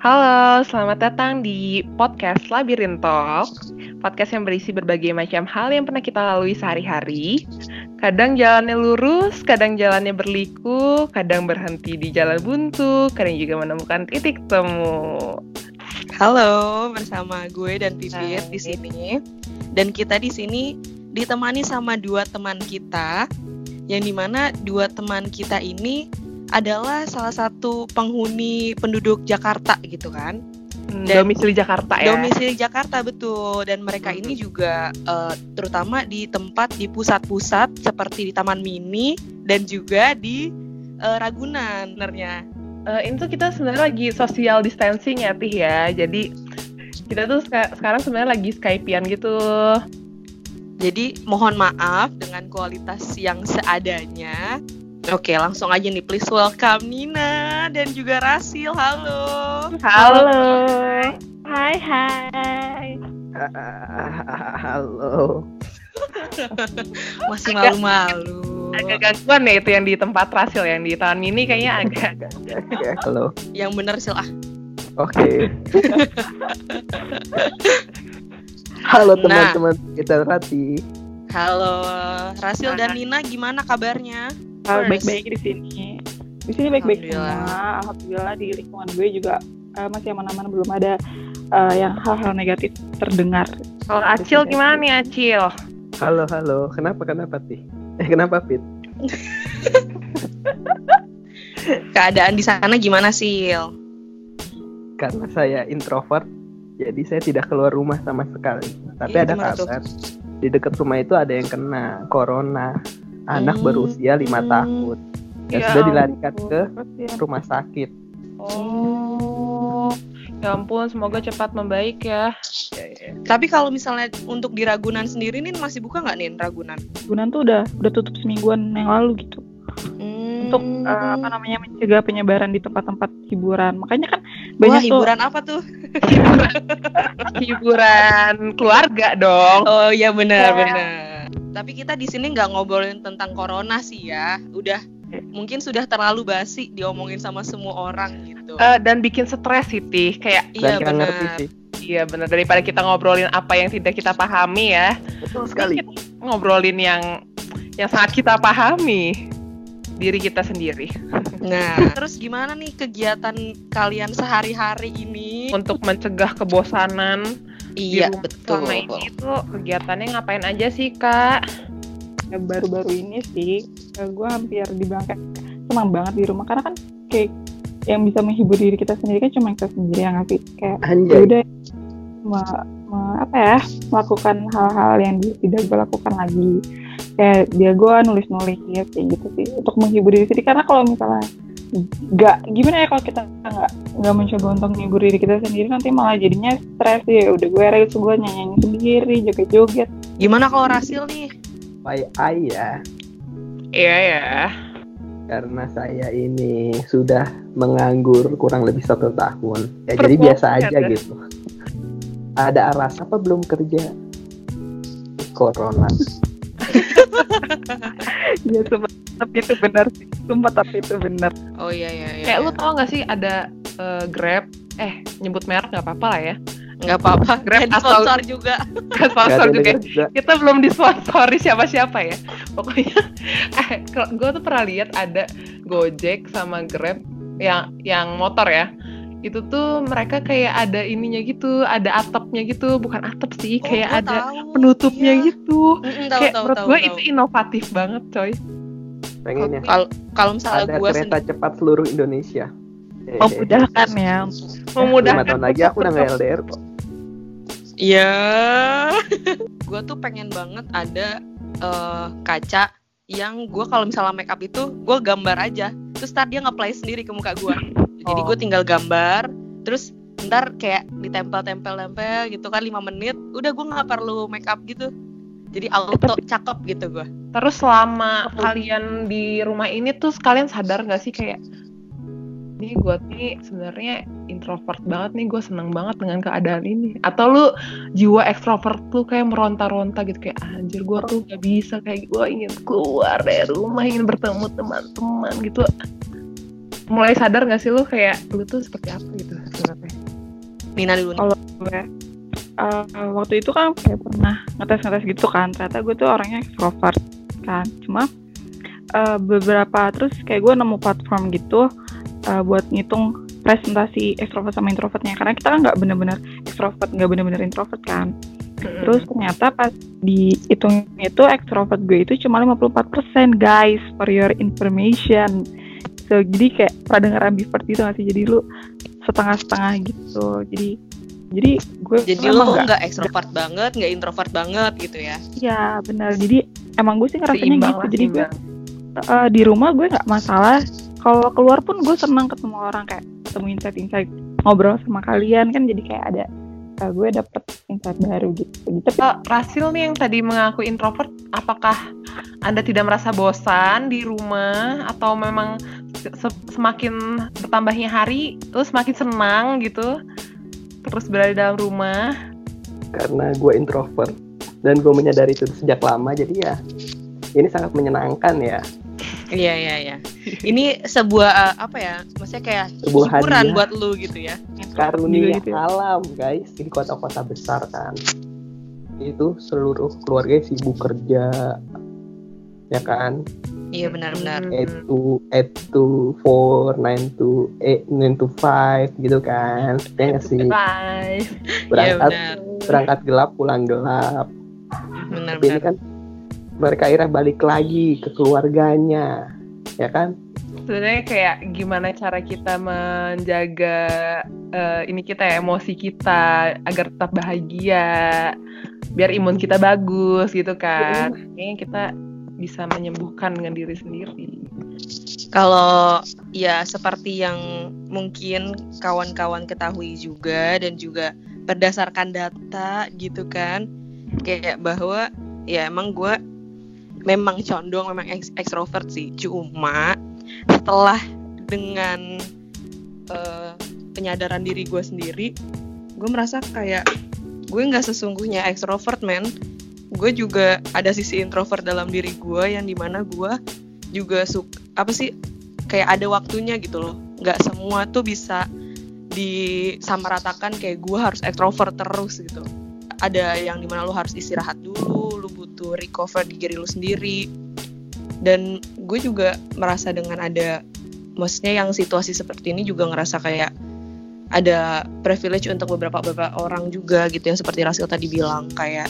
Halo, selamat datang di podcast Labirin Talk. Podcast yang berisi berbagai macam hal yang pernah kita lalui sehari-hari. Kadang jalannya lurus, kadang jalannya berliku, kadang berhenti di jalan buntu, kadang juga menemukan titik temu. Halo, bersama gue dan Pipit di sini. Dan kita di sini ditemani sama dua teman kita, yang di mana dua teman kita ini adalah salah satu penghuni penduduk Jakarta gitu kan. Hmm, domisili Jakarta ya. Domisili Jakarta betul dan mereka ini juga uh, terutama di tempat di pusat-pusat seperti di Taman Mini dan juga di uh, Ragunan sebenarnya. Uh, ini tuh kita sebenarnya lagi social distancing ya Tih ya. Jadi kita tuh seka sekarang sebenarnya lagi Skypean gitu. Jadi mohon maaf dengan kualitas yang seadanya. Oke, langsung aja nih please welcome Nina dan juga Rasil. Halo. Halo. Hai hai. Halo. Masih malu-malu. Agak gangguan ya itu yang di tempat Rasil yang di tahun ini kayaknya agak. Halo. Yang bener Sil ah. Oke. Halo teman-teman kita Rati. Halo, Rasil dan Nina gimana kabarnya? Uh, baik-baik di sini. Di sini baik-baik semua. Alhamdulillah di lingkungan gue juga uh, masih aman-aman belum ada uh, yang hal-hal negatif terdengar. Kalau Acil gimana nih Acil? Halo halo, kenapa kenapa sih? Eh kenapa Pit? Keadaan di sana gimana sih? Karena saya introvert, jadi saya tidak keluar rumah sama sekali. Tapi Iya, ada tuh? kabar di dekat rumah itu ada yang kena corona. Anak Hmm. berusia lima tahun dan Ya sudah dilarikan ampun. ke rumah sakit. Oh. Ya ampun, semoga cepat membaik ya. Tapi kalau misalnya untuk di Ragunan sendiri nih masih buka nggak nih Ragunan? Gunan tuh udah udah tutup semingguan yang lalu gitu. Hmm. Untuk uh, apa namanya mencegah penyebaran di tempat-tempat hiburan. Makanya kan Wah, banyak tuh hiburan apa tuh? Hiburan keluarga dong. Oh iya benar Ya. benar. Tapi kita di sini nggak ngobrolin tentang corona sih ya. Udah mungkin sudah terlalu basi diomongin sama semua orang gitu. Eh, dan bikin stres sih, Tih. Kayak iya benar. sih. iya benar daripada kita ngobrolin apa yang tidak kita pahami ya. Betul sekali. Kita ngobrolin yang yang sangat kita pahami diri kita sendiri Nah, terus gimana nih kegiatan kalian sehari-hari ini? untuk mencegah kebosanan di Iya rumah betul. selama ini tuh kegiatannya ngapain aja sih kak? ya, baru-baru ini sih uh, gue hampir dibilang kayak senang banget di rumah karena kan kayak yang bisa menghibur diri kita sendiri kan cuma kita sendiri yang ngasih kayak ya Anjay. udah me- me- apa ya melakukan hal-hal yang tidak gue lakukan lagi kayak dia gue nulis-nulis ya kayak gitu sih untuk menghibur diri sendiri karena kalau misalnya nggak gimana ya kalau kita nggak nggak mencoba untuk menghibur diri kita sendiri nanti malah jadinya stres. Ya udah gue reels gue nyanyi sendiri joget-joget. Gimana kalau Rasil nih? Pai ayah. Iya ya. karena saya ini sudah menganggur kurang lebih satu tahun. Ya jadi biasa aja ya, gitu. Ada alasan apa belum kerja? Corona. Ya sumpah tapi itu benar sih. Sumpah tapi itu benar. Oh iya iya iya. Kayak lu tau gak sih ada eh, Grab? Eh nyebut merek nggak apa-apa lah ya. nggak apa-apa. Grab Grab asal- sponsor juga. Nggak sponsor juga. Kita belum disponsori siapa-siapa ya. Pokoknya, eh, gue tuh pernah lihat ada Gojek sama Grab yang yang motor ya. Itu tuh mereka kayak ada ininya gitu, ada atapnya gitu, bukan atap sih, Oh, kayak ada tahu, penutupnya iya. gitu. Mm-mm, tahu, kayak tahu, menurut gue itu inovatif banget, coy. pengen ya Kalau kalau misalnya ada gue kereta cepat seluruh Indonesia memudahkan ya lima Memudahkan. tahun lagi aku udah nggak LDR kok Iya. gue tuh pengen banget ada eh, kaca yang gue kalau misalnya make up itu gue gambar aja, terus ntar dia nge-play sendiri ke muka gue. Jadi gue tinggal gambar, terus ntar kayak ditempel-tempel-tempel gitu kan 5 menit, udah gue nggak perlu make up gitu. Jadi auto cakep gitu gue. Terus selama kalian di rumah ini tuh sekalian sadar gak sih kayak ini gue nih sebenarnya introvert banget nih gue seneng banget dengan keadaan ini. Atau lu jiwa ekstrovert tuh kayak meronta-ronta gitu kayak anjir gue tuh gak bisa kayak gue ingin keluar dari rumah ingin bertemu teman-teman gitu. Mulai sadar gak sih lu kayak lu tuh seperti apa gitu sebenarnya? Nina dulu nih. Kalau gue uh, waktu itu kan kayak pernah ngetes-ngetes gitu kan ternyata gue tuh orangnya extrovert kan. Cuma uh, beberapa terus kayak gue nemu platform gitu uh, buat ngitung presentasi extrovert sama introvertnya karena kita kan nggak bener-bener extrovert nggak bener-bener introvert kan terus ternyata pas dihitung itu extrovert gue itu cuma 54% guys for your information so jadi kayak pernah denger ambivert gitu gak sih jadi lu setengah-setengah gitu jadi jadi gue Jadi lu nggak- nggak ekstrovert banget, nggak introvert banget gitu ya? Iya benar. Jadi emang gue sih ngerasanya Seimbang gitu. lah, Jadi gue eh, di rumah gue nggak masalah. Kalau keluar pun gue senang ketemu orang kayak ketemu insight-insight ngobrol sama kalian kan jadi kayak ada eh, gue dapet insight baru gitu. Jadi tapi Oh, Rasil nih yang tadi mengaku introvert, apakah Anda tidak merasa bosan di rumah atau memang se- semakin bertambahnya hari, lu semakin senang gitu? Terus berada di dalam rumah. karena gue introvert dan gue menyadari itu sejak lama jadi ya ini sangat menyenangkan ya Iya iya iya. Ini sebuah eh, apa ya? Maksudnya kayak Sebuah hiburan hadiah. buat lu gitu ya? karunia Juga gitu ya. alam guys di kota-kota besar kan itu seluruh keluarga sibuk kerja ya kan Iya benar-benar. Eight to eight to four nine to eight nine to five gitu kan ya nggak sih Bye. Iya berangkat benar. berangkat gelap pulang gelap Benar Tapi ini kan mereka akhirnya balik lagi ke keluarganya ya kan Sebenarnya kayak gimana cara kita menjaga eh, ini kita ya, emosi kita agar tetap bahagia, biar imun kita bagus gitu kan. Kayaknya kita bisa menyembuhkan dengan diri sendiri. Kalau ya seperti yang mungkin kawan-kawan ketahui juga dan juga berdasarkan data gitu kan, kayak bahwa ya emang gue memang condong memang eks- ekstrovert sih. Cuma setelah dengan eh, penyadaran diri gue sendiri, gue merasa kayak gue nggak sesungguhnya ekstrovert men. Gue juga ada sisi introvert dalam diri gue yang di mana gue juga suka apa sih kayak ada waktunya gitu loh nggak semua tuh bisa disamaratakan kayak gue harus extrovert terus gitu ada yang di mana lo harus istirahat dulu butuh recover di diri lo sendiri dan gue juga merasa dengan ada maksudnya yang situasi seperti ini juga ngerasa kayak ada privilege untuk beberapa beberapa orang juga gitu yang seperti Rasil tadi bilang kayak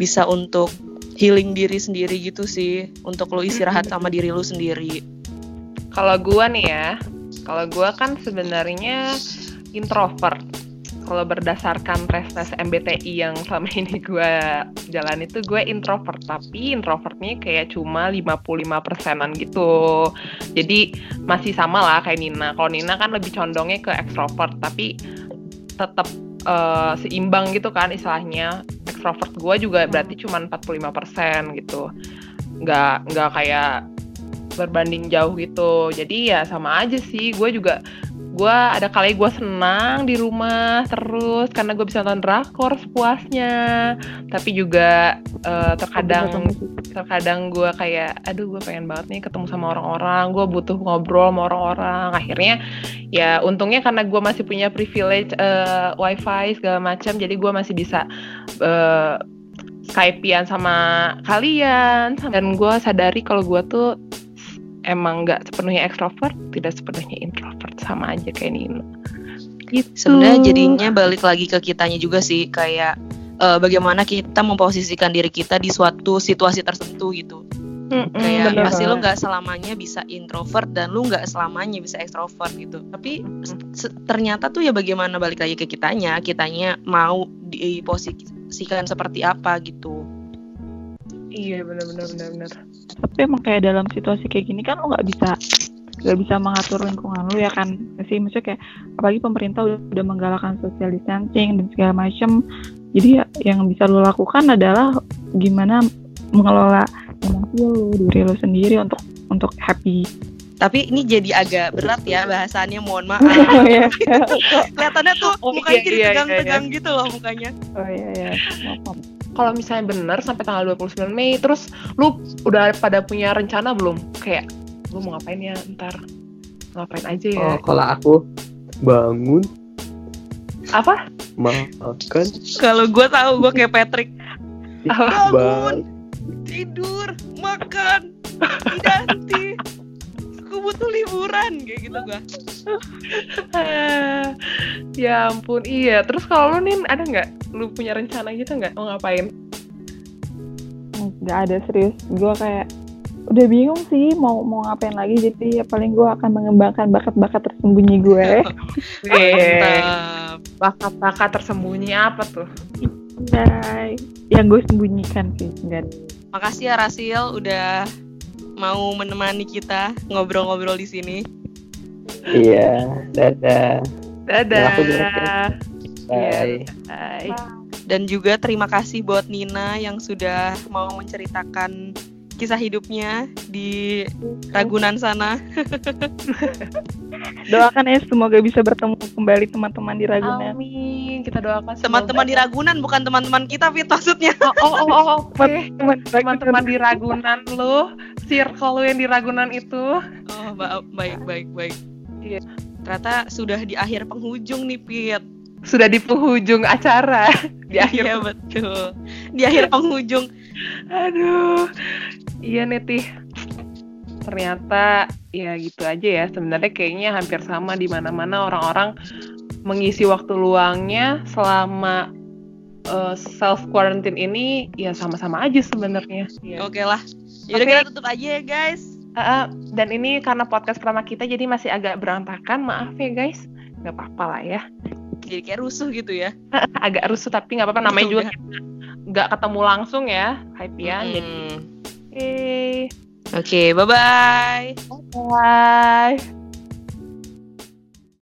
bisa untuk healing diri sendiri gitu sih untuk lo istirahat sama diri lo sendiri Kalau gua nih ya, kalau gua kan sebenarnya introvert. Kalau berdasarkan tes-tes MBTI yang selama ini gua jalan itu gue introvert, tapi introvertnya kayak cuma 55 persenan gitu. Jadi masih sama lah kayak Nina. Kalau Nina kan lebih condongnya ke extrovert, tapi tetap eh, seimbang gitu kan istilahnya. Extrovert gue juga berarti cuma 45% gitu. Nggak nggak kayak berbanding jauh gitu jadi ya sama aja sih gue juga gue ada kali gue senang di rumah terus karena gue bisa nonton drakor sepuasnya. Tapi juga eh, terkadang terkadang gue kayak aduh gue pengen banget nih ketemu sama orang-orang gue butuh ngobrol sama orang-orang. Akhirnya ya untungnya karena gue masih punya privilege eh, wifi segala macam jadi gue masih bisa eh, Skypean sama kalian. Dan gue sadari kalau gue tuh emang nggak sepenuhnya ekstrovert tidak sepenuhnya introvert sama aja kayak Nino gitu. Sebenarnya jadinya balik lagi ke kitanya juga sih kayak eh, bagaimana kita memposisikan diri kita di suatu situasi tertentu gitu. Mm-mm, kayak bener pasti banget. nggak selamanya bisa introvert dan lu nggak selamanya bisa ekstrovert gitu. Tapi ternyata tuh ya bagaimana balik lagi ke kitanya kitanya mau diposisikan seperti apa gitu. Iya benar benar benar benar tapi emang kayak dalam situasi kayak gini kan lo nggak bisa nggak bisa mengatur lingkungan lu ya kan? Sih maksudnya kayak apalagi pemerintah udah, udah menggalakkan social distancing dan segala macam jadi ya, yang bisa lo lakukan adalah gimana mengelola emosi lu diri lu sendiri untuk untuk happy. Tapi ini jadi agak berat ya bahasannya mohon maaf. Oh iya. Kelihatannya tuh Oh, mukanya iya, jadi iya, iya, tegang-tegang gitu loh mukanya. Oh iya iya. Kalau misalnya bener sampai tanggal 29 Mei terus lu udah pada punya rencana belum? Kayak lu mau ngapain ya ntar ngapain aja ya oh kalau aku bangun Apa? Makan Kalau gue tahu gue kayak Patrick. Apa? bang. Tidur, makan, ganti. Aku butuh liburan kayak gitu gue. Ya ampun, iya. Terus kalau lu nih ada nggak? Lu punya rencana gitu nggak? Mau ngapain? nggak ada serius gue kayak udah bingung sih mau mau ngapain lagi jadi ya paling gue akan mengembangkan bakat-bakat tersembunyi gue Eh, bakat-bakat tersembunyi apa tuh? Nah, yang gue sembunyikan sih enggak Makasih ya Rasil udah mau menemani kita ngobrol-ngobrol di sini. Iya, dadah. Dadah. Iya, Bye. Bye. Dan juga terima kasih buat Nina yang sudah mau menceritakan kisah hidupnya di Ragunan sana. doakan ya semoga bisa bertemu kembali teman-teman di Ragunan Amin. Kita doakan Teman-teman di Ragunan bukan teman-teman kita Fit maksudnya. Oh, oh, oh, oh, oke. teman Teman-teman di Ragunan lu, circle lu yang di Ragunan itu. Oh, ba- baik baik baik. Iya. Ternyata sudah di akhir penghujung nih Pit. Sudah di penghujung acara. Di akhir. Iya betul. Di akhir penghujung. Aduh. Iya nih, Tih. Ternyata ya gitu aja ya. Sebenarnya kayaknya hampir sama di mana-mana orang-orang mengisi waktu luangnya selama self quarantine ini ya sama-sama aja sebenarnya. Iya. Oke lah. Yaudah Oke. kita tutup aja ya guys. Ah, dan ini karena podcast pertama kita jadi masih agak berantakan, maaf ya guys. Nggak apa-apa lah ya. Jadi kayak rusuh gitu ya. Agak rusuh tapi nggak apa-apa. Namanya juga nggak ketemu langsung ya, hype-an. Jadi, Hmm. oke. Oke, bye bye. Bye.